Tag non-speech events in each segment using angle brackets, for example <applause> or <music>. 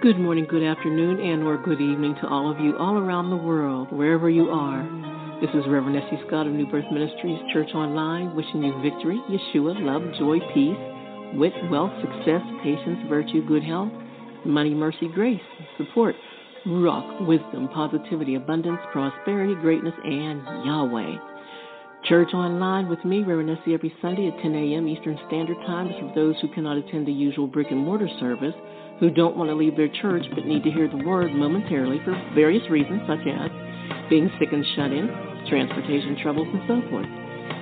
Good morning, good afternoon, and or good evening to all of you all around the world, wherever you are. This is Reverend Essie Scott of New Birth Ministries Church Online, wishing you victory, Yeshua, love, joy, peace, wit, wealth, success, patience, virtue, good health, money, mercy, grace, support, rock, wisdom, positivity, abundance, prosperity, greatness, and Yahweh. Church online with me, Reverend Essie, every Sunday at 10 a.m. Eastern Standard Time for those who cannot attend the usual brick and mortar service, who don't want to leave their church but need to hear the word momentarily for various reasons, such as being sick and shut in, transportation troubles, and so forth.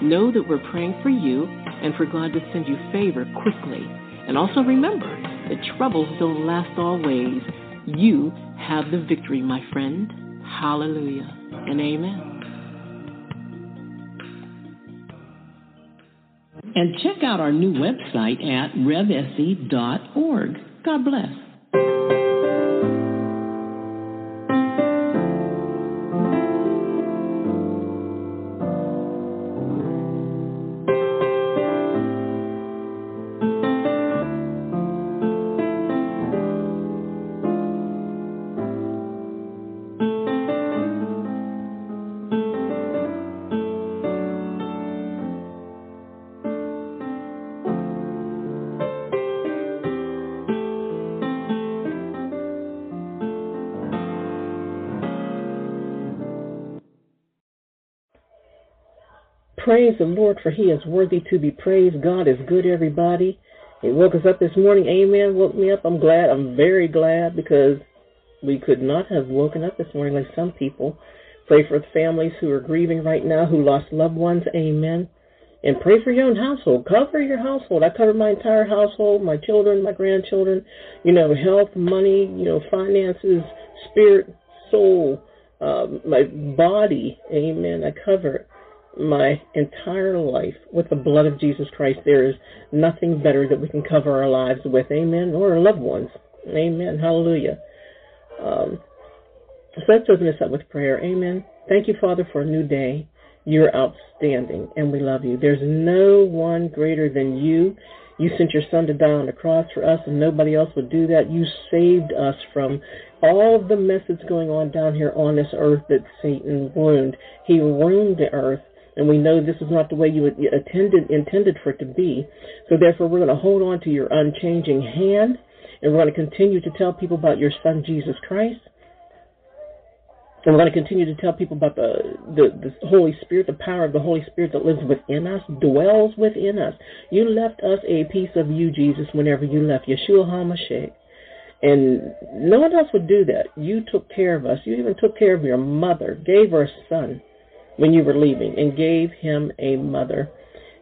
Know that we're praying for you and for God to send you favor quickly. And also remember that troubles don't last always. You have the victory, my friend. Hallelujah and amen. And check out our new website at revse.org. God bless. Praise the Lord, for he is worthy to be praised. God is good, everybody. He woke us up this morning. Amen. Woke me up. I'm glad. I'm very glad because we could not have woken up this morning like some people. Pray for the families who are grieving right now, who lost loved ones. Amen. And pray for your own household. Cover your household. I cover my entire household, my children, my grandchildren, you know, health, money, you know, finances, spirit, soul, uh, my body. Amen. I cover it my entire life with the blood of Jesus Christ. There is nothing better that we can cover our lives with. Amen. Or our loved ones. Amen. Hallelujah. Um, so let's open this up with prayer. Amen. Thank you, Father, for a new day. You're outstanding, and we love you. There's no one greater than you. You sent your son to die on the cross for us, and nobody else would do that. You saved us from all the mess that's going on down here on this earth that Satan ruined. He ruined the earth and we know this is not the way you intended intended for it to be. So therefore, we're going to hold on to your unchanging hand, and we're going to continue to tell people about your Son Jesus Christ. And we're going to continue to tell people about the, the, the Holy Spirit, the power of the Holy Spirit that lives within us, dwells within us. You left us a piece of you, Jesus, whenever you left. Yeshua HaMashiach. And no one else would do that. You took care of us. You even took care of your mother, gave her a son when you were leaving and gave him a mother.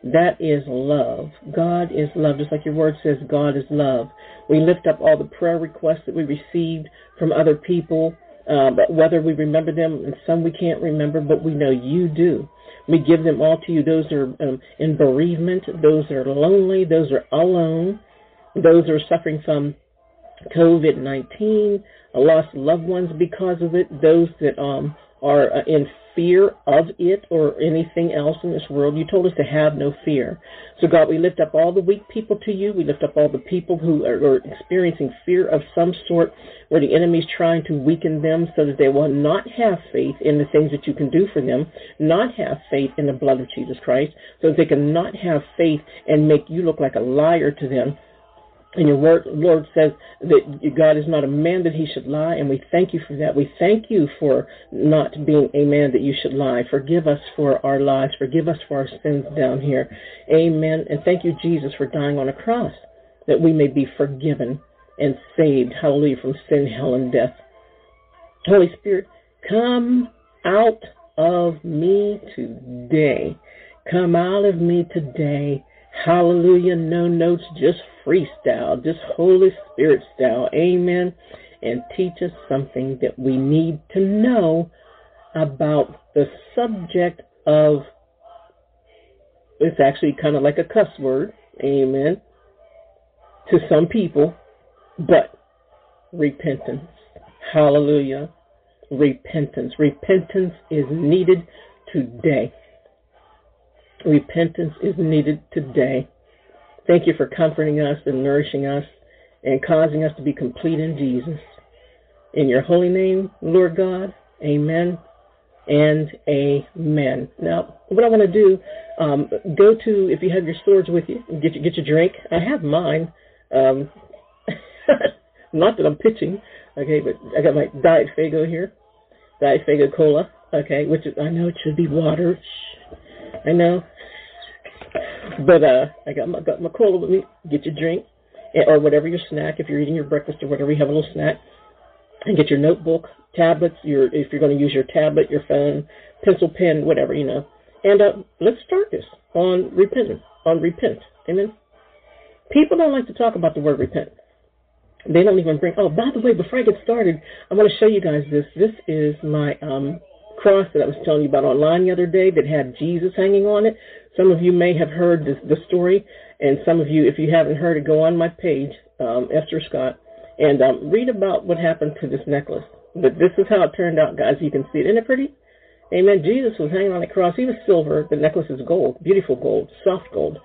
That is love. God is love. Just like your word says, God is love. We lift up all the prayer requests that we received from other people, uh, whether we remember them, and some we can't remember, but we know you do. We give them all to you. Those are um, in bereavement, those are lonely, those are alone, those are suffering from COVID 19, lost loved ones because of it, those that um, are uh, in fear of it or anything else in this world. You told us to have no fear. So, God, we lift up all the weak people to you. We lift up all the people who are, are experiencing fear of some sort, where the enemy is trying to weaken them so that they will not have faith in the things that you can do for them, not have faith in the blood of Jesus Christ, so that they can not have faith and make you look like a liar to them and your word, Lord says that God is not a man that he should lie, and we thank you for that. We thank you for not being a man that you should lie. Forgive us for our lies. Forgive us for our sins down here. Amen. And thank you, Jesus, for dying on a cross that we may be forgiven and saved. Hallelujah from sin, hell, and death. Holy Spirit, come out of me today. Come out of me today. Hallelujah. No notes, just freestyle, just Holy Spirit style. Amen. And teach us something that we need to know about the subject of it's actually kind of like a cuss word, amen, to some people, but repentance. Hallelujah. Repentance. Repentance is needed today. Repentance is needed today. Thank you for comforting us and nourishing us and causing us to be complete in Jesus. In your holy name, Lord God, amen and amen. Now, what I want to do, um, go to, if you have your swords with you, get, your, get your drink. I have mine. Um, <laughs> not that I'm pitching, okay, but I got my Diet Faygo here, Diet Faygo Cola, okay, which is, I know it should be water. I know. But uh, I got my got my cola with me. Get your drink, or whatever your snack. If you're eating your breakfast or whatever, you have a little snack, and get your notebook, tablets. Your if you're going to use your tablet, your phone, pencil, pen, whatever you know. And uh, let's start this on repentance. On repent. Amen. People don't like to talk about the word repent. They don't even bring. Oh, by the way, before I get started, I want to show you guys this. This is my um, cross that I was telling you about online the other day that had Jesus hanging on it. Some of you may have heard this, the story, and some of you, if you haven't heard it, go on my page, um, Esther Scott, and um, read about what happened to this necklace. But this is how it turned out, guys. You can see it. Isn't it pretty? Amen. Jesus was hanging on the cross. He was silver. The necklace is gold, beautiful gold, soft gold.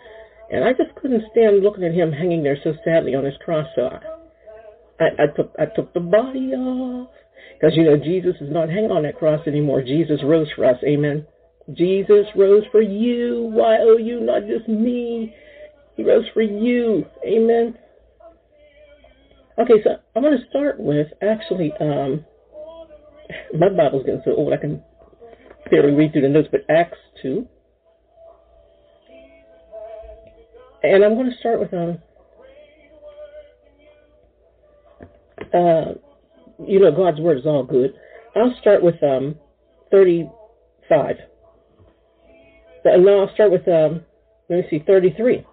And I just couldn't stand looking at him hanging there so sadly on his cross. So I, I, I took I took the body off because you know Jesus is not hanging on that cross anymore. Jesus rose for us. Amen. Jesus rose for you. Why oh you, not just me? He rose for you. Amen. Okay, so I'm going to start with actually, um, <laughs> my Bible's getting so old I can barely read through the notes, but Acts 2. And I'm going to start with, um, uh, you know, God's word is all good. I'll start with um, 35. Uh, no, I'll start with, um, let me see, 33.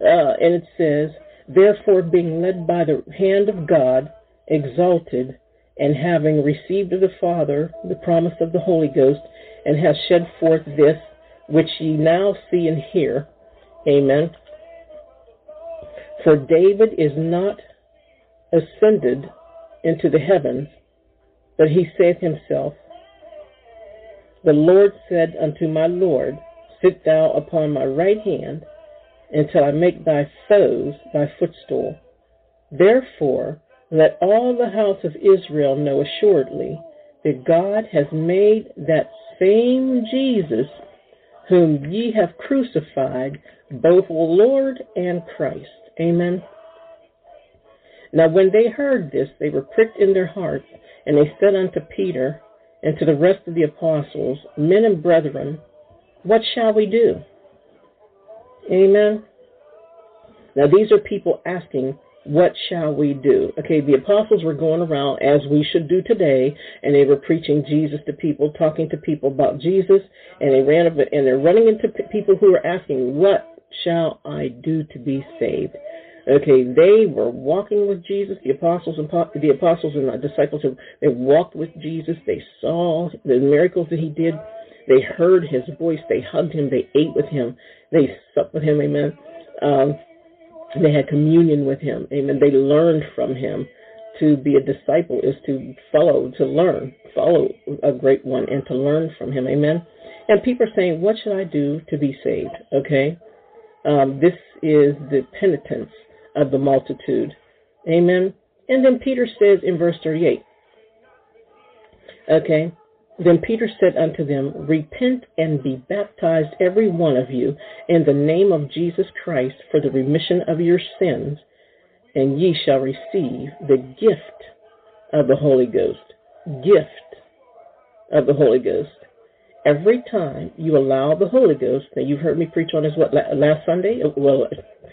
Uh, and it says, Therefore, being led by the hand of God, exalted, and having received of the Father the promise of the Holy Ghost, and has shed forth this which ye now see and hear. Amen. For David is not ascended into the heavens, but he saith himself, The Lord said unto my Lord, Sit thou upon my right hand until I make thy foes thy footstool. Therefore, let all the house of Israel know assuredly that God has made that same Jesus, whom ye have crucified, both Lord and Christ. Amen. Now, when they heard this, they were pricked in their hearts, and they said unto Peter and to the rest of the apostles, Men and brethren, what shall we do? Amen. Now, these are people asking, What shall we do? Okay, the apostles were going around as we should do today, and they were preaching Jesus to people, talking to people about Jesus, and they ran up and they're running into people who are asking, What shall I do to be saved? Okay, they were walking with Jesus. The apostles and the apostles and the disciples, they walked with Jesus. They saw the miracles that he did. They heard his voice. They hugged him. They ate with him. They supped with him. Amen. Um, they had communion with him. Amen. They learned from him. To be a disciple is to follow, to learn, follow a great one, and to learn from him. Amen. And people are saying, What should I do to be saved? Okay. Um, this is the penitence of the multitude. Amen. And then Peter says in verse 38, okay, then Peter said unto them, Repent and be baptized every one of you in the name of Jesus Christ for the remission of your sins, and ye shall receive the gift of the Holy Ghost. Gift of the Holy Ghost. Every time you allow the Holy Ghost, now you've heard me preach on this what last Sunday? Well,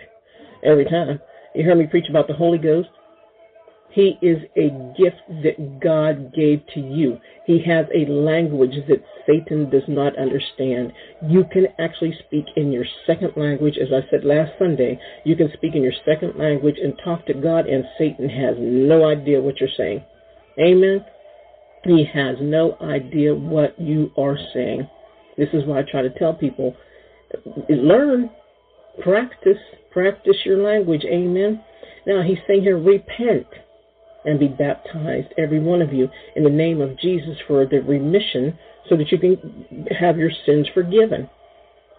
<laughs> every time you heard me preach about the Holy Ghost. He is a gift that God gave to you. He has a language that Satan does not understand. You can actually speak in your second language. As I said last Sunday, you can speak in your second language and talk to God, and Satan has no idea what you're saying. Amen. He has no idea what you are saying. This is why I try to tell people learn, practice, practice your language. Amen. Now he's saying here, repent and be baptized, every one of you, in the name of Jesus for the remission so that you can have your sins forgiven.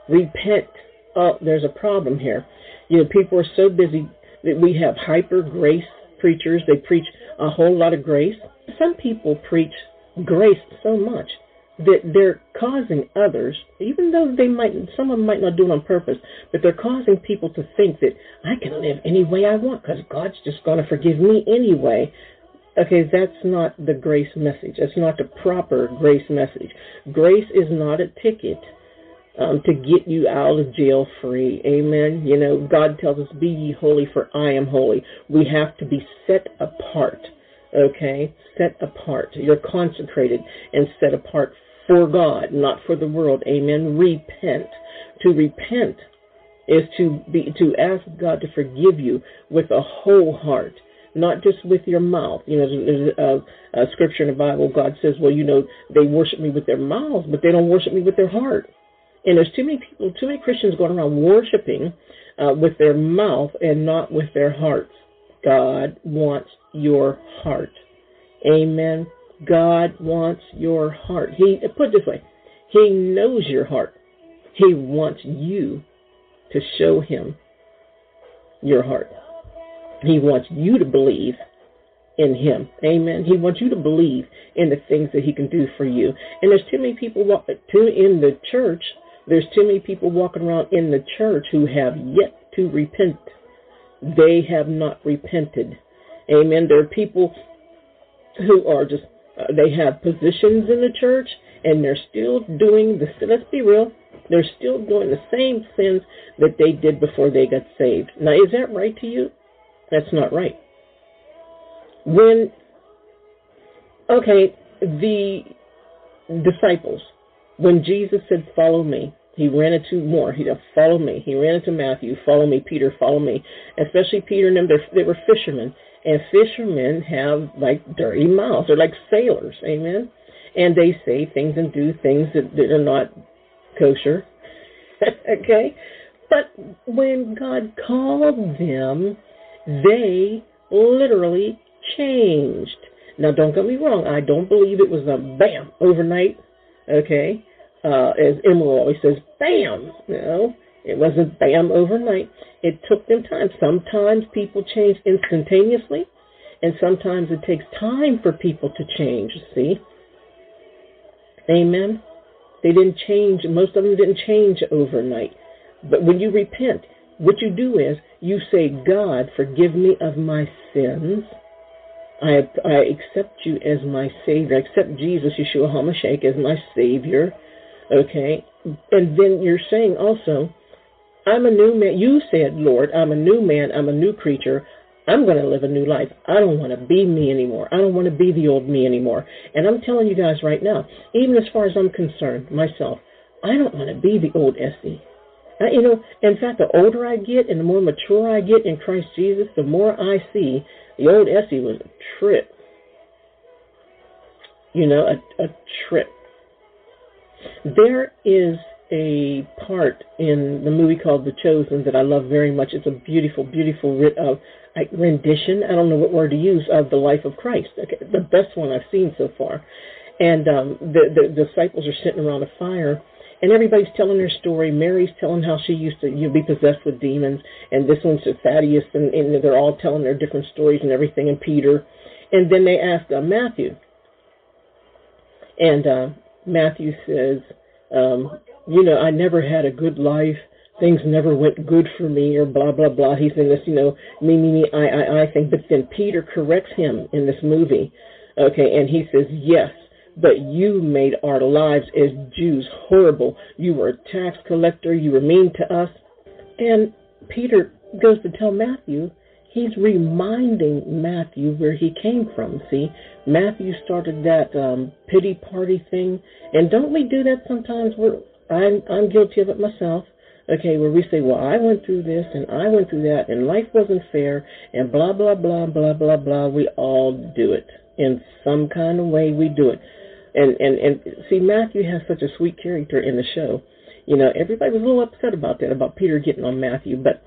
Repent. Oh, there's a problem here. You know, people are so busy that We have hyper grace preachers. They preach a whole lot of grace. Some people preach grace so much that they're causing others, even though they might, some of them might not do it on purpose, but they're causing people to think that I can live any way I want because God's just going to forgive me anyway. Okay, that's not the grace message. That's not the proper grace message. Grace is not a ticket um, to get you out of jail free. Amen. You know, God tells us, Be ye holy, for I am holy. We have to be set apart. Okay? Set apart. You're consecrated and set apart for God, not for the world. Amen. Repent. To repent is to be to ask God to forgive you with a whole heart, not just with your mouth. You know, there's a, a scripture in the Bible. God says, "Well, you know, they worship me with their mouths, but they don't worship me with their heart." And there's too many people, too many Christians going around worshiping uh, with their mouth and not with their hearts. God wants your heart. Amen. God wants your heart. He put it this way, He knows your heart. He wants you to show Him your heart. He wants you to believe in Him. Amen. He wants you to believe in the things that He can do for you. And there's too many people walk, too in the church there's too many people walking around in the church who have yet to repent. They have not repented. Amen. There are people who are just, uh, they have positions in the church and they're still doing the, let's be real, they're still doing the same sins that they did before they got saved. Now, is that right to you? That's not right. When, okay, the disciples, when Jesus said, Follow me, he ran into more. He said, Follow me. He ran into Matthew, Follow me, Peter, follow me. Especially Peter and them, they were fishermen. And fishermen have like dirty mouths. They're like sailors. Amen. And they say things and do things that, that are not kosher. <laughs> okay? But when God called them, they literally changed. Now, don't get me wrong. I don't believe it was a bam overnight Okay, uh, as Emeril always says, bam. No, it wasn't bam overnight. It took them time. Sometimes people change instantaneously, and sometimes it takes time for people to change. See, Amen. They didn't change. Most of them didn't change overnight. But when you repent, what you do is you say, God, forgive me of my sins. I, I accept you as my Savior. I accept Jesus, Yeshua HaMashiach, as my Savior. Okay? And then you're saying also, I'm a new man. You said, Lord, I'm a new man. I'm a new creature. I'm going to live a new life. I don't want to be me anymore. I don't want to be the old me anymore. And I'm telling you guys right now, even as far as I'm concerned, myself, I don't want to be the old Essie. I, you know, in fact, the older I get and the more mature I get in Christ Jesus, the more I see the old Essie was a trip. You know, a, a trip. There is a part in the movie called The Chosen that I love very much. It's a beautiful, beautiful like, rendition. I don't know what word to use of the life of Christ. Okay, the best one I've seen so far. And um, the, the disciples are sitting around a fire, and everybody's telling their story. Mary's telling how she used to you know, be possessed with demons, and this one's Thaddeus, and, and they're all telling their different stories and everything. And Peter, and then they ask uh, Matthew, and uh, Matthew says, um, "You know, I never had a good life. Things never went good for me, or blah blah blah." He's in this, you know, me me me, I I I thing. But then Peter corrects him in this movie, okay, and he says, "Yes." but you made our lives as Jews horrible. You were a tax collector. You were mean to us. And Peter goes to tell Matthew, he's reminding Matthew where he came from. See, Matthew started that um, pity party thing. And don't we do that sometimes? We're, I'm, I'm guilty of it myself. Okay, where we say, well, I went through this and I went through that and life wasn't fair and blah, blah, blah, blah, blah, blah. We all do it. In some kind of way, we do it. And and and see, Matthew has such a sweet character in the show. You know, everybody was a little upset about that, about Peter getting on Matthew, but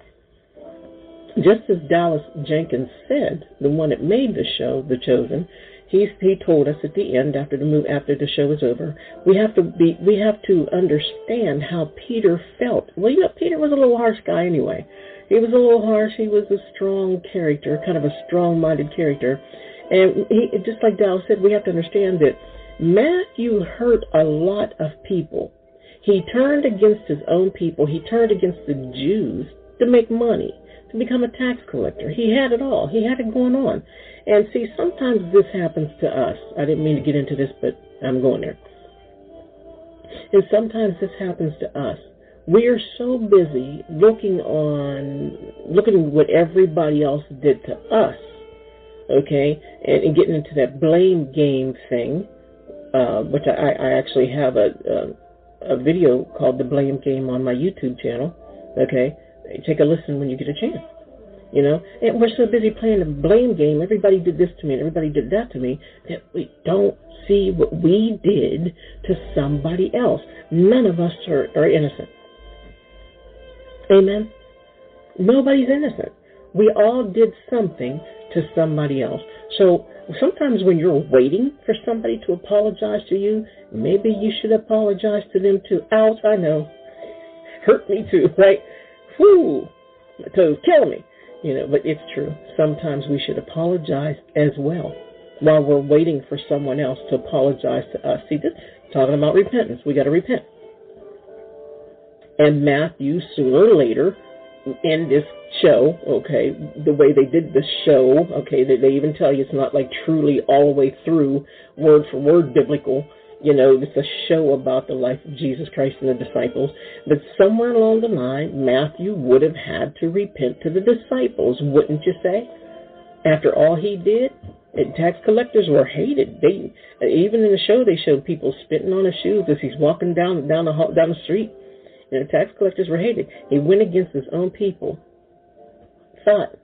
just as Dallas Jenkins said, the one that made the show, The Chosen, he he told us at the end after the move after the show was over, we have to be we have to understand how Peter felt. Well, you know, Peter was a little harsh guy anyway. he was a little harsh. He was a strong character, kind of a strong-minded character. And he, just like Dallas said, we have to understand that Matthew hurt a lot of people. He turned against his own people. He turned against the Jews to make money, to become a tax collector. He had it all. He had it going on. And see, sometimes this happens to us. I didn't mean to get into this, but I'm going there. And sometimes this happens to us. We are so busy looking on, looking at what everybody else did to us, okay, and, and getting into that blame game thing, uh, which I, I actually have a, a, a video called the blame game on my YouTube channel, okay. Take a listen when you get a chance. You know, and we're so busy playing the blame game. Everybody did this to me, and everybody did that to me, that we don't see what we did to somebody else. None of us are, are innocent. Amen. Nobody's innocent. We all did something to somebody else. So sometimes when you're waiting for somebody to apologize to you, maybe you should apologize to them too. Ouch, I know. Hurt me too, <laughs> right? Whoo, to kill me. You know, but it's true. Sometimes we should apologize as well while we're waiting for someone else to apologize to us. See, this talking about repentance. We got to repent. And Matthew, sooner or later, in this show, okay, the way they did the show, okay, they, they even tell you it's not like truly all the way through, word for word biblical. You know, it's a show about the life of Jesus Christ and the disciples. But somewhere along the line, Matthew would have had to repent to the disciples, wouldn't you say? After all he did, tax collectors were hated. They even in the show they showed people spitting on his shoes as he's walking down down the down the street. And the tax collectors were hated. He went against his own people. Thought.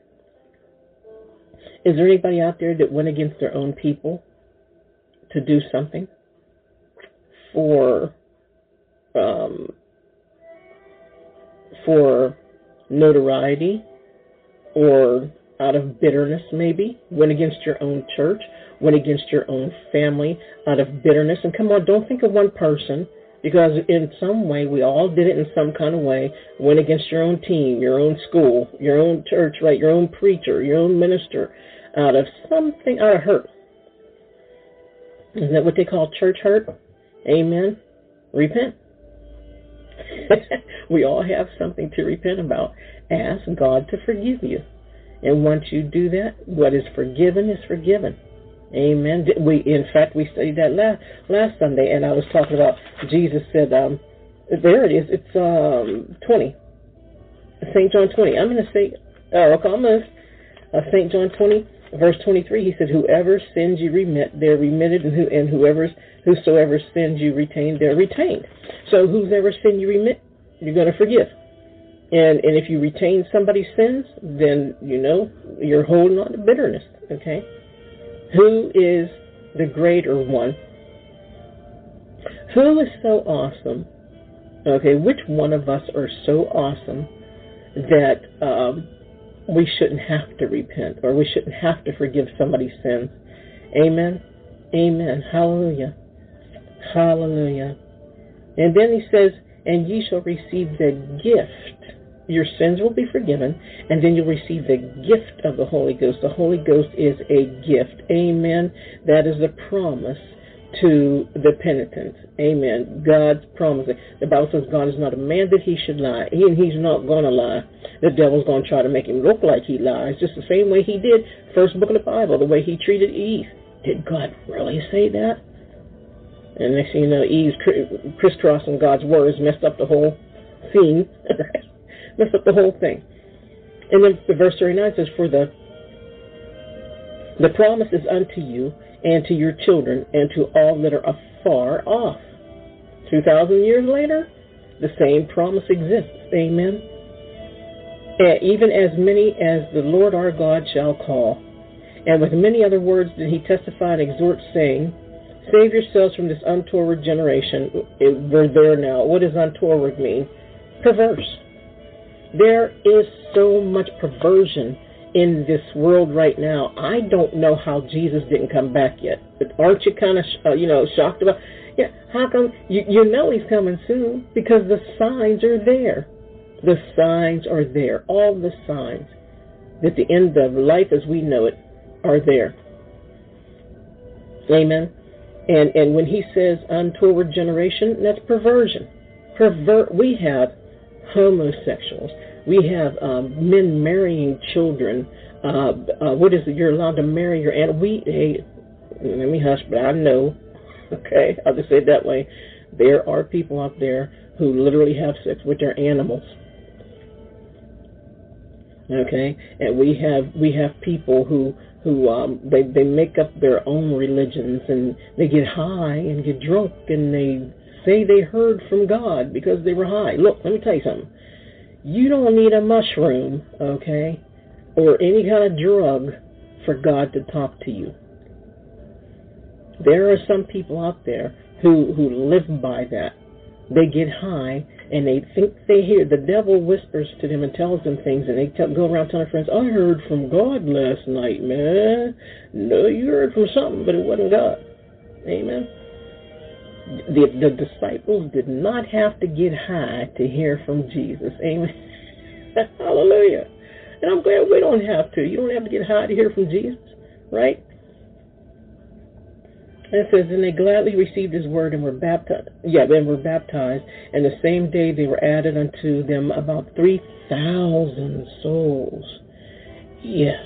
Is there anybody out there that went against their own people to do something for um, for notoriety or out of bitterness, maybe, went against your own church, went against your own family out of bitterness. And come on, don't think of one person because in some way we all did it in some kind of way. Went against your own team, your own school, your own church, right? Your own preacher, your own minister, out of something, out of hurt. Is that what they call church hurt? Amen. Repent. <laughs> we all have something to repent about. Ask God to forgive you. And once you do that, what is forgiven is forgiven. Amen. We, in fact, we studied that last last Sunday, and I was talking about Jesus said, um, there it is. It's um, 20, Saint John 20. I'm going to say, oh, almost uh, Saint John 20, verse 23. He said, "Whoever sins you remit, they're remitted, and who and whoever whosoever sins you retain, they're retained." So, whoever sin you remit, you're going to forgive. And and if you retain somebody's sins, then you know you're holding on to bitterness. Okay, who is the greater one? Who is so awesome? Okay, which one of us are so awesome that um, we shouldn't have to repent or we shouldn't have to forgive somebody's sins? Amen. Amen. Hallelujah. Hallelujah. And then he says, and ye shall receive the gift your sins will be forgiven, and then you'll receive the gift of the Holy Ghost. The Holy Ghost is a gift. Amen. That is the promise to the penitent. Amen. God's promise. The Bible says God is not a man that he should lie. He and he's not going to lie. The devil's going to try to make him look like he lies, just the same way he did first book of the Bible, the way he treated Eve. Did God really say that? And next thing you know, Eve's crisscrossing God's words messed up the whole scene. <laughs> messed up the whole thing. And then the verse 39 says, For the the promise is unto you and to your children and to all that are afar off. Two thousand years later, the same promise exists. Amen. And even as many as the Lord our God shall call. And with many other words did he testify and exhort, saying, Save yourselves from this untoward generation. We're there now. What does untoward mean? Perverse. There is so much perversion in this world right now. I don't know how Jesus didn't come back yet. But aren't you kind of, uh, you know, shocked about? Yeah, how come? You, you know he's coming soon because the signs are there. The signs are there. All the signs that the end of life as we know it are there. Amen. And and when he says untoward generation, that's perversion. Pervert. We have homosexuals. We have um, men marrying children. Uh, uh, what is it? You're allowed to marry your aunt. We hey, let me hush, but I know. <laughs> Okay, I'll just say it that way. There are people out there who literally have sex with their animals. Okay, and we have we have people who who um, they they make up their own religions and they get high and get drunk and they say they heard from God because they were high. Look, let me tell you something. You don't need a mushroom, okay, or any kind of drug for God to talk to you. There are some people out there who who live by that. They get high and they think they hear. The devil whispers to them and tells them things, and they tell, go around telling friends, "I heard from God last night, man." No, you heard from something, but it wasn't God. Amen. The, the disciples did not have to get high to hear from Jesus. Amen. <laughs> Hallelujah. And I'm glad we don't have to. You don't have to get high to hear from Jesus, right? And it says, and they gladly received his word and were baptized. Yeah, and were baptized. And the same day they were added unto them about 3,000 souls. Yes.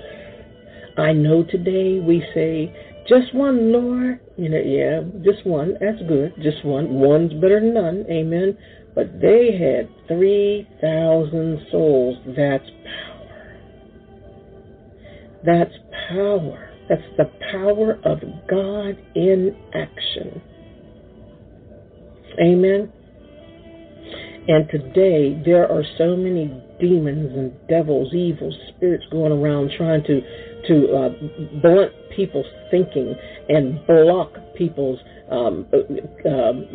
I know today we say, just one, Lord. You know, yeah, just one. That's good. Just one. One's better than none. Amen. But they had 3,000 souls. That's power. That's power. That's the power of God in action. Amen. And today there are so many demons and devils, evil spirits going around trying to to uh, blunt people's thinking and block people's um, um,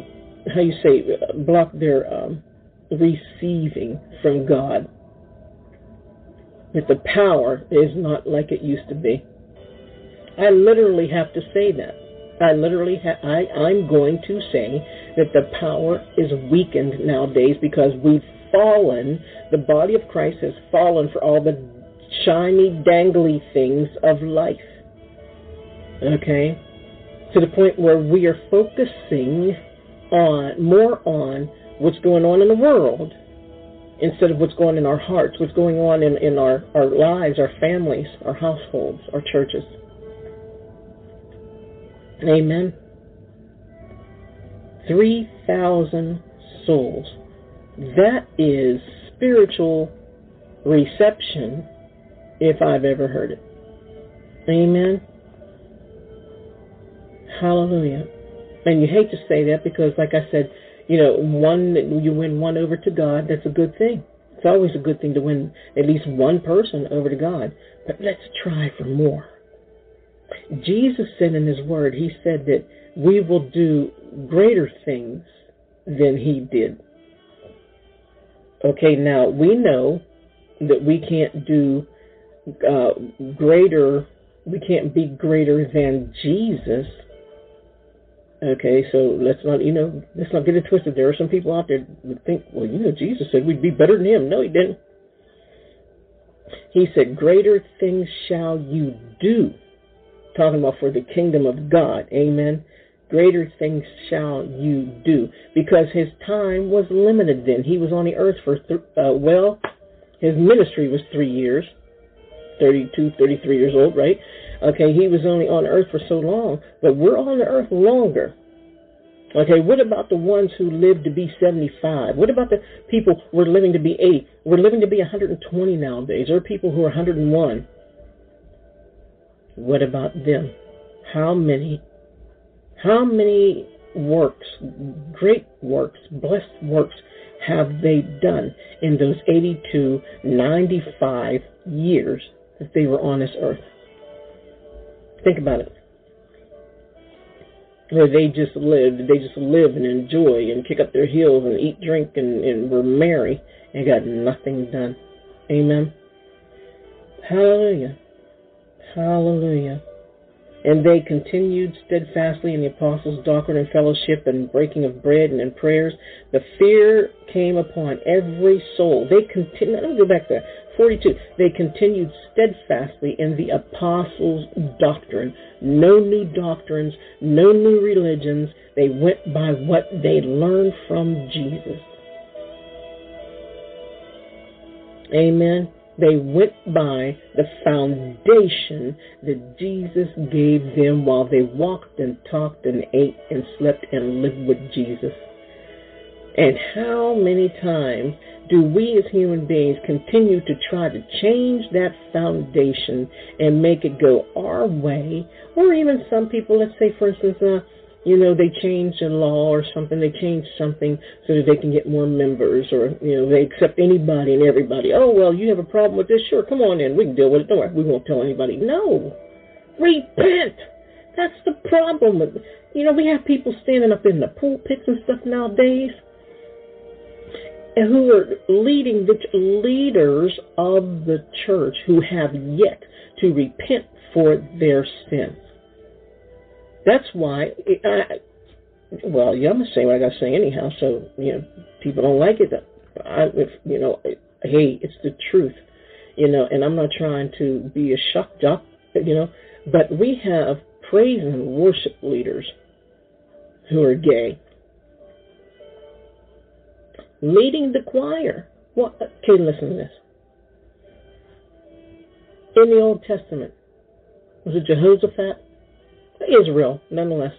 how you say block their um, receiving from God. That the power is not like it used to be. I literally have to say that. I literally ha- I I'm going to say that the power is weakened nowadays because we've fallen. The body of Christ has fallen for all the shiny, dangly things of life. Okay? To the point where we are focusing on more on what's going on in the world instead of what's going on in our hearts, what's going on in, in our, our lives, our families, our households, our churches. Amen. 3,000 souls. That is spiritual reception if I've ever heard it. Amen. Hallelujah. And you hate to say that because, like I said, you know, one you win one over to God, that's a good thing. It's always a good thing to win at least one person over to God. But let's try for more. Jesus said in his word, he said that we will do greater things than he did. Okay, now we know that we can't do uh, greater, we can't be greater than Jesus. Okay, so let's not, you know, let's not get it twisted. There are some people out there that think, well, you know, Jesus said we'd be better than him. No, he didn't. He said, greater things shall you do talking about for the kingdom of God. Amen. Greater things shall you do. Because his time was limited then. He was on the earth for, th- uh, well, his ministry was three years. 32, 33 years old, right? Okay, he was only on earth for so long, but we're on the earth longer. Okay, what about the ones who lived to be 75? What about the people who are living to be 80? We're living to be 120 nowadays. There are people who are 101. What about them? How many, how many works, great works, blessed works have they done in those 82, 95 years that they were on this earth? Think about it. Where they just lived, they just live and enjoy and kick up their heels and eat, drink, and, and were merry and got nothing done. Amen. Hallelujah. Hallelujah. And they continued steadfastly in the apostles' doctrine and fellowship and breaking of bread and in prayers. The fear came upon every soul. They continued, let me go back there. 42. They continued steadfastly in the apostles' doctrine. No new doctrines, no new religions. They went by what they learned from Jesus. Amen. They went by the foundation that Jesus gave them while they walked and talked and ate and slept and lived with Jesus. And how many times do we as human beings continue to try to change that foundation and make it go our way? Or even some people, let's say, for instance, uh, you know, they change a law or something, they change something so that they can get more members or, you know, they accept anybody and everybody. Oh, well, you have a problem with this? Sure, come on in. We can deal with it. Don't worry, we won't tell anybody. No. Repent. That's the problem. You know, we have people standing up in the pulpits and stuff nowadays who are leading the leaders of the church who have yet to repent for their sins. That's why, I, well, yeah, I'm gonna say what I gotta say anyhow. So you know, people don't like it. I, if you know, hey, it's the truth, you know. And I'm not trying to be a shock jock, you know, but we have praise and worship leaders who are gay, leading the choir. What? Okay, listen to this. In the Old Testament, was it Jehoshaphat? Israel, nonetheless,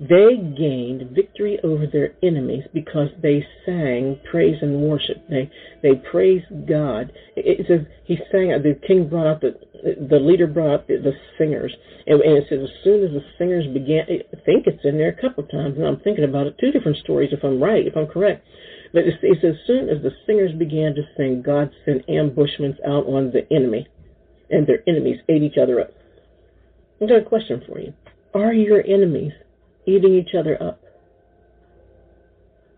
they gained victory over their enemies because they sang praise and worship. They they praised God. It says he sang. The king brought out the the leader brought out the, the singers, and, and, it says as soon as the singers began. I think it's in there a couple of times, and I'm thinking about it. Two different stories, if I'm right, if I'm correct. But it says as soon as the singers began to sing, God sent ambushments out on the enemy, and their enemies ate each other up. I've got a question for you. Are your enemies eating each other up?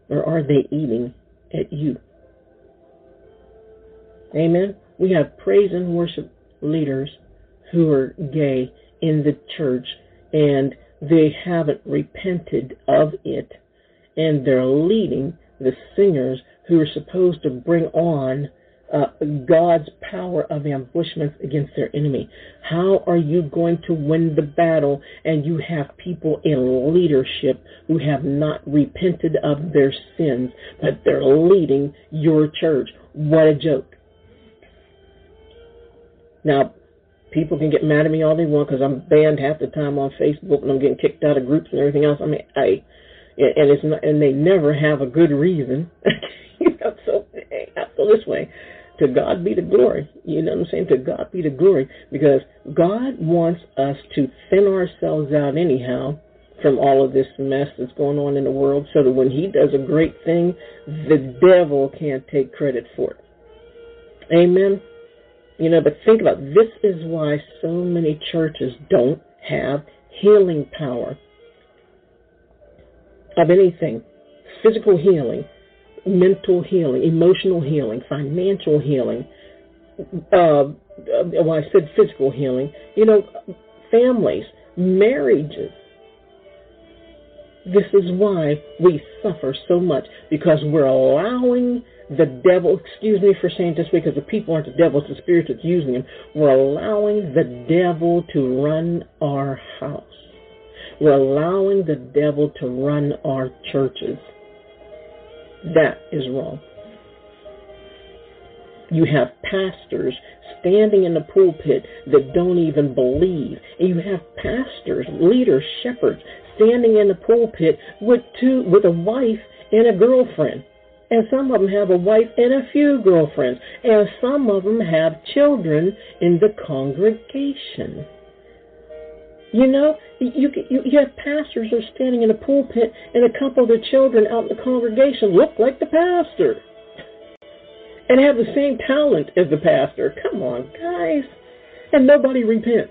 Or are they eating at you? Amen. We have praise and worship leaders who are gay in the church and they haven't repented of it and they're leading the singers who are supposed to bring on uh, God's power of ambushments against their enemy. How are you going to win the battle and you have people in leadership who have not repented of their sins, but they're leading your church? What a joke. Now, people can get mad at me all they want because I'm banned half the time on Facebook and I'm getting kicked out of groups and everything else. I mean, I, and it's not, and they never have a good reason. <laughs> you know, so I feel this way. To God be the glory. You know what I'm saying? To God be the glory. Because God wants us to thin ourselves out anyhow from all of this mess that's going on in the world so that when He does a great thing, the devil can't take credit for it. Amen. You know, but think about it. this is why so many churches don't have healing power of anything. Physical healing, mental healing, emotional healing, financial healing. Uh, well, I said physical healing. You know, families, marriages. This is why we suffer so much because we're allowing the devil, excuse me for saying this way because the people aren't the devil, it's the spirit that's using them. We're allowing the devil to run our house. We're allowing the devil to run our churches. That is wrong. You have pastors standing in the pulpit that don't even believe. And you have pastors, leaders, shepherds standing in the pulpit with two with a wife and a girlfriend. And some of them have a wife and a few girlfriends. And some of them have children in the congregation. You know, you, you, you have pastors who are standing in a pulpit, and a couple of the children out in the congregation look like the pastor <laughs> and have the same talent as the pastor. Come on, guys. And nobody repents.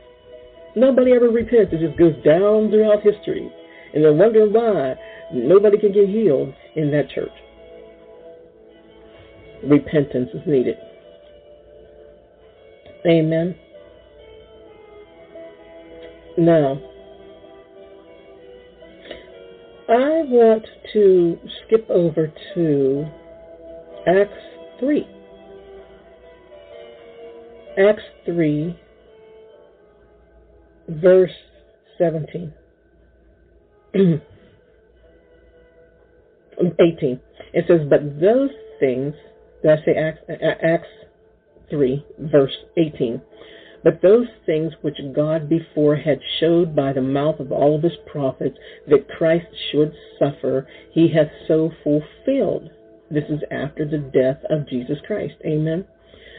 Nobody ever repents. It just goes down throughout history. And they're wondering why nobody can get healed in that church. Repentance is needed. Amen. Now, I want to skip over to Acts 3. Acts 3, verse 17. <clears throat> Um, 18. It says, But those things, did I say Acts, Acts 3, verse 18? But those things which God before had showed by the mouth of all of his prophets that Christ should suffer, he hath so fulfilled. This is after the death of Jesus Christ. Amen.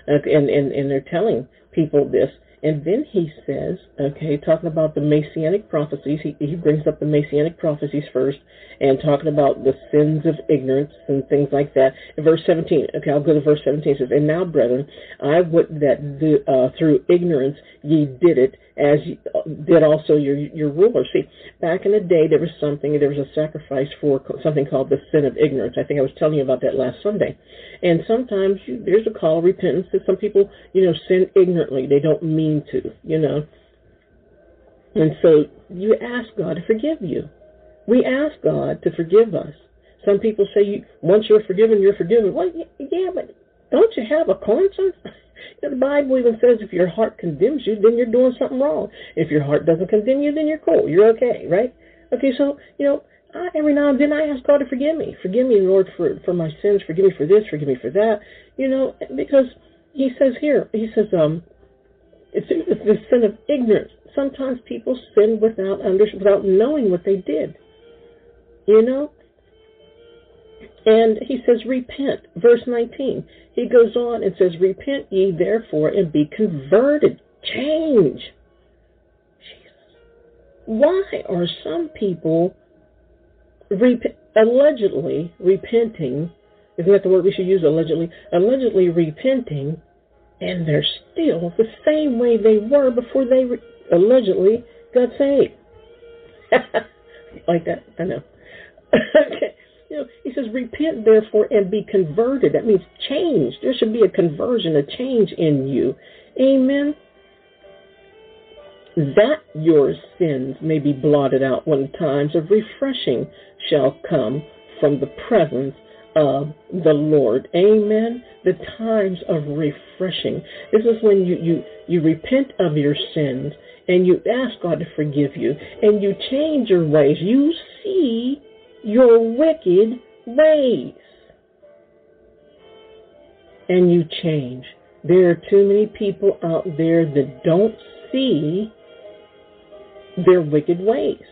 Uh, and, and, and they're telling people this. And then he says, okay, talking about the messianic prophecies, he, he brings up the messianic prophecies first and talking about the sins of ignorance and things like that. In verse 17, okay, I'll go to verse 17. It says, And now, brethren, I would that the, uh, through ignorance ye did it, as did also your your rulers. See, back in the day, there was something, there was a sacrifice for something called the sin of ignorance. I think I was telling you about that last Sunday. And sometimes you, there's a call of repentance that some people, you know, sin ignorantly. They don't mean to, you know. And so you ask God to forgive you. We ask God to forgive us. Some people say, you, once you're forgiven, you're forgiven. Well, yeah, but don't you have a conscience? <laughs> The Bible even says if your heart condemns you, then you're doing something wrong. If your heart doesn't condemn you, then you're cool. You're okay, right? Okay, so, you know, I, every now and then I ask God to forgive me. Forgive me, Lord, for, for my sins. Forgive me for this. Forgive me for that. You know, because he says here, he says, um, it's, it's the sin of ignorance. Sometimes people sin without under, without knowing what they did. You know? And he says, repent. Verse 19. He goes on and says, Repent ye therefore and be converted. Change. Jesus. Why are some people rep- allegedly repenting? Isn't that the word we should use? Allegedly. Allegedly repenting, and they're still the same way they were before they re- allegedly got saved. <laughs> like that? I know. <laughs> okay. You know, he says, repent therefore and be converted. That means change. There should be a conversion, a change in you. Amen. That your sins may be blotted out when times of refreshing shall come from the presence of the Lord. Amen. The times of refreshing. This is when you, you, you repent of your sins and you ask God to forgive you and you change your ways. You see your wicked ways. And you change. There are too many people out there that don't see their wicked ways.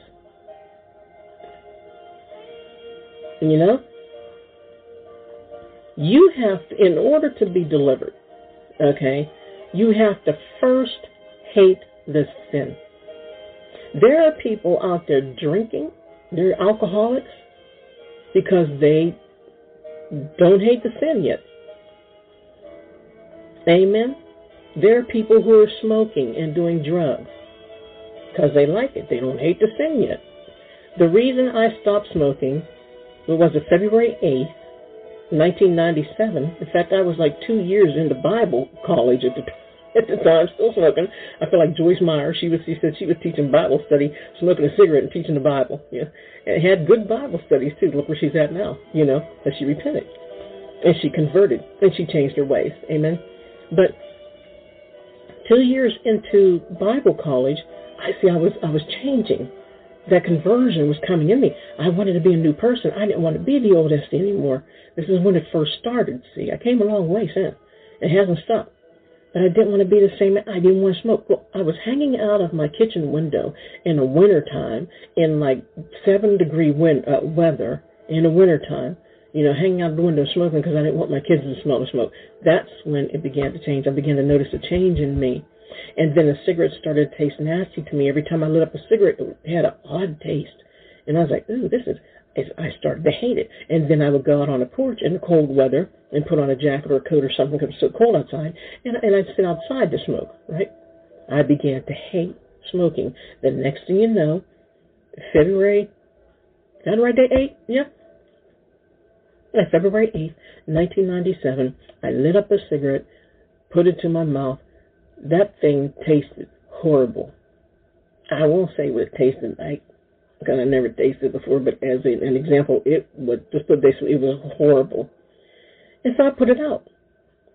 You know? You have to, in order to be delivered, okay, you have to first hate the sin. There are people out there drinking, they're alcoholics, because they don't hate the sin yet. Amen. There are people who are smoking and doing drugs because they like it. They don't hate the sin yet. The reason I stopped smoking was it February 8th, 1997. In fact, I was like two years into Bible college at the at the time, still smoking. I feel like Joyce Meyer. She was, she said she was teaching Bible study, smoking a cigarette and teaching the Bible. Yeah, and had good Bible studies too. Look where she's at now. You know, that she repented and she converted and she changed her ways. Amen. But two years into Bible college, I see I was I was changing. That conversion was coming in me. I wanted to be a new person. I didn't want to be the old Esty anymore. This is when it first started. See, I came a long way since. It hasn't stopped but I didn't want to be the same. I didn't want to smoke. Well, I was hanging out of my kitchen window in the winter time in like seven degree wind, uh, weather in the winter time. You know, hanging out the window smoking because I didn't want my kids to smell the smoke. That's when it began to change. I began to notice a change in me. And then the cigarette started to taste nasty to me. Every time I lit up a cigarette, it had an odd taste. And I was like, ooh, this is, I started to hate it. And then I would go out on the porch in the cold weather and put on a jacket or a coat or something because it's so cold outside, and, and I'd sit outside to smoke, right? I began to hate smoking. The next thing you know, February, that right day, 8? Yeah. yeah. February 8th, 1997, I lit up a cigarette, put it to my mouth. That thing tasted horrible. I won't say what it tasted like I never tasted it before, but as an example, it would just put this, it was horrible. And so I put it out.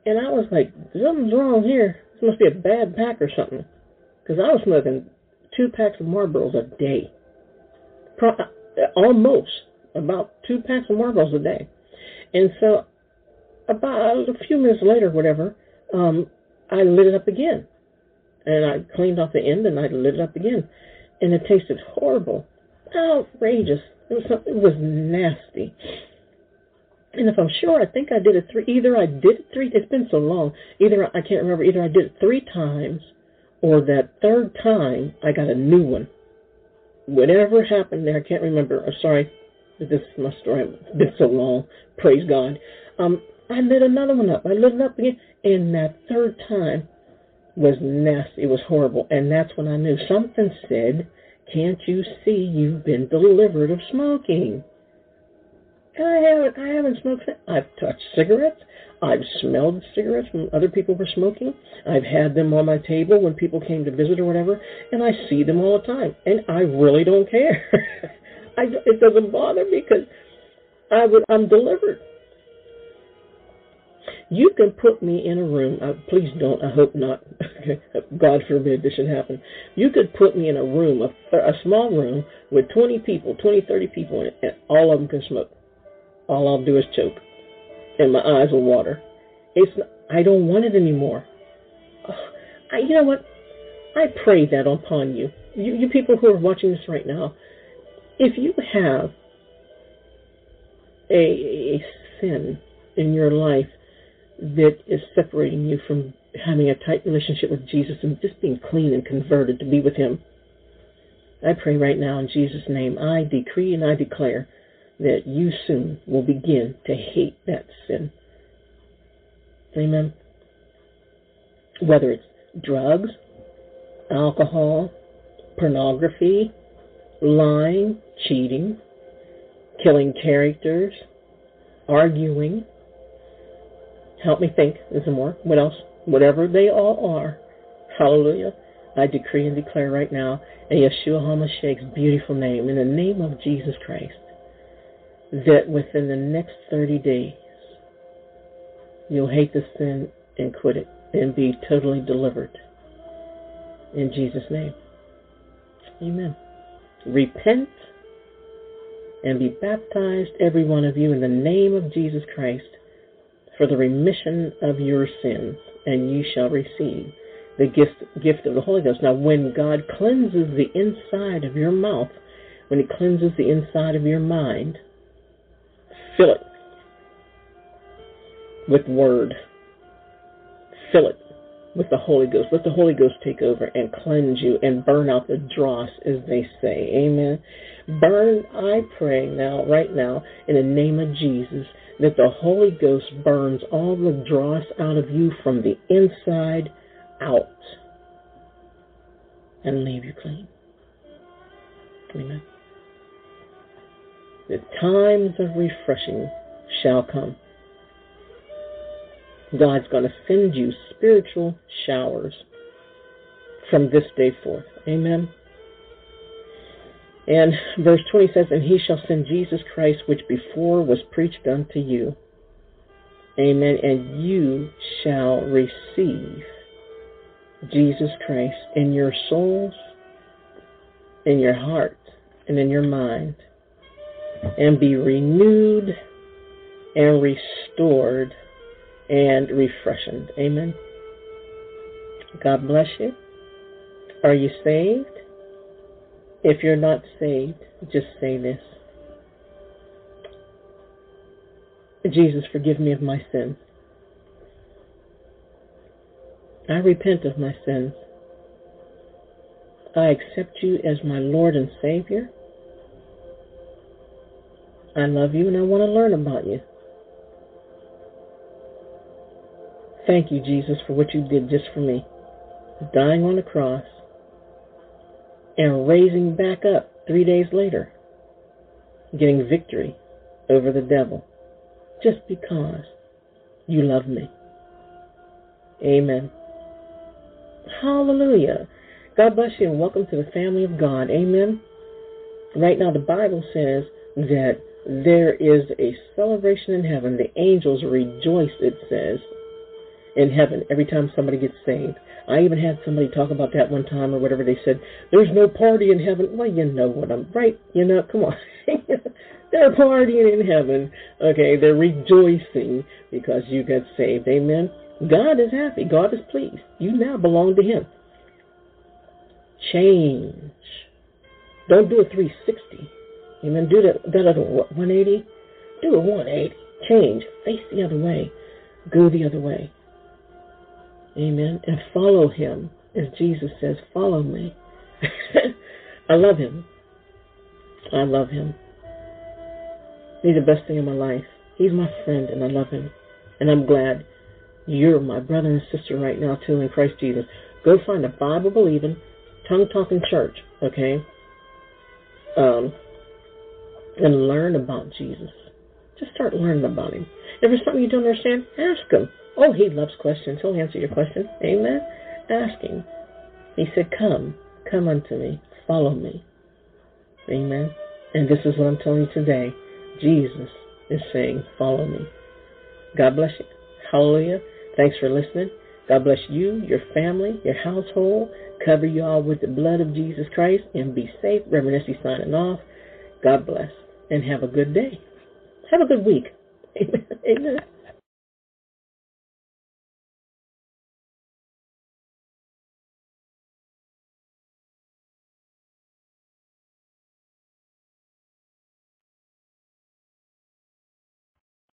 And I was like, something's wrong here. This must be a bad pack or something. Because I was smoking two packs of Marlboros a day. Pro- almost. About two packs of Marlboros a day. And so about a few minutes later, whatever, um, I lit it up again. And I cleaned off the end and I lit it up again. And it tasted horrible. Outrageous. It was, it was nasty. And if I'm sure, I think I did it three. Either I did it three. It's been so long. Either I can't remember. Either I did it three times, or that third time I got a new one. Whatever happened there, I can't remember. I'm sorry. This is my story. It's been so long. Praise God. Um, I lit another one up. I lit it up again, and that third time was nasty. It was horrible, and that's when I knew something said, "Can't you see you've been delivered of smoking?" I haven't. I haven't smoked. I've touched cigarettes. I've smelled cigarettes when other people were smoking. I've had them on my table when people came to visit or whatever, and I see them all the time, and I really don't care. <laughs> I, it doesn't bother me because I would, I'm delivered. You can put me in a room. Uh, please don't. I hope not. <laughs> God forbid this should happen. You could put me in a room, a, a small room with 20 people, 20, 30 people in it, and all of them can smoke. All I'll do is choke, and my eyes will water. It's. Not, I don't want it anymore. I, you know what? I pray that upon you. you. You people who are watching this right now, if you have a, a sin in your life that is separating you from having a tight relationship with Jesus and just being clean and converted to be with Him. I pray right now in Jesus' name, I decree and I declare that you soon will begin to hate that sin. Amen. Whether it's drugs, alcohol, pornography, lying, cheating, killing characters, arguing, Help me think. There's more. What else? Whatever they all are. Hallelujah. I decree and declare right now in Yeshua HaMashiach's beautiful name, in the name of Jesus Christ, that within the next 30 days, you'll hate the sin and quit it and be totally delivered. In Jesus' name. Amen. Repent and be baptized, every one of you, in the name of Jesus Christ for the remission of your sins, and you shall receive the gift, gift of the Holy Ghost. Now, when God cleanses the inside of your mouth, when He cleanses the inside of your mind, fill it with Word. Fill it with the Holy Ghost. Let the Holy Ghost take over and cleanse you and burn out the dross, as they say. Amen. Burn, I pray now, right now, in the name of Jesus, that the Holy Ghost burns all the dross out of you from the inside out and leave you clean. Amen. The times of refreshing shall come. God's going to send you spiritual showers from this day forth. Amen. And verse 20 says, And he shall send Jesus Christ, which before was preached unto you. Amen. And you shall receive Jesus Christ in your souls, in your heart, and in your mind, and be renewed and restored and refreshed. Amen. God bless you. Are you saved? If you're not saved, just say this Jesus, forgive me of my sins. I repent of my sins. I accept you as my Lord and Savior. I love you and I want to learn about you. Thank you, Jesus, for what you did just for me, dying on the cross and raising back up three days later, getting victory over the devil just because you love me. Amen. Hallelujah. God bless you and welcome to the family of God. Amen. Right now, the Bible says that there is a celebration in heaven. The angels rejoice, it says, in heaven every time somebody gets saved. I even had somebody talk about that one time or whatever. They said, There's no party in heaven. Well, you know what I'm right. You know, come on. <laughs> they're partying in heaven. Okay, they're rejoicing because you got saved. Amen. God is happy. God is pleased. You now belong to Him. Change. Don't do a 360. Amen. Do that, that other 180. Do a 180. Change. Face the other way. Go the other way. Amen. And follow him. As Jesus says, follow me. <laughs> I love him. I love him. He's the best thing in my life. He's my friend and I love him. And I'm glad you're my brother and sister right now too in Christ Jesus. Go find a Bible believing, tongue talking church, okay? Um, and learn about Jesus. Just start learning about him. If there's something you don't understand, ask him. Oh, he loves questions. He'll answer your question. Amen. Ask him. He said, Come, come unto me, follow me. Amen. And this is what I'm telling you today. Jesus is saying, Follow me. God bless you. Hallelujah. Thanks for listening. God bless you, your family, your household. Cover you all with the blood of Jesus Christ and be safe. Reverend Essie signing off. God bless and have a good day. Have a good week. <laughs> Amen.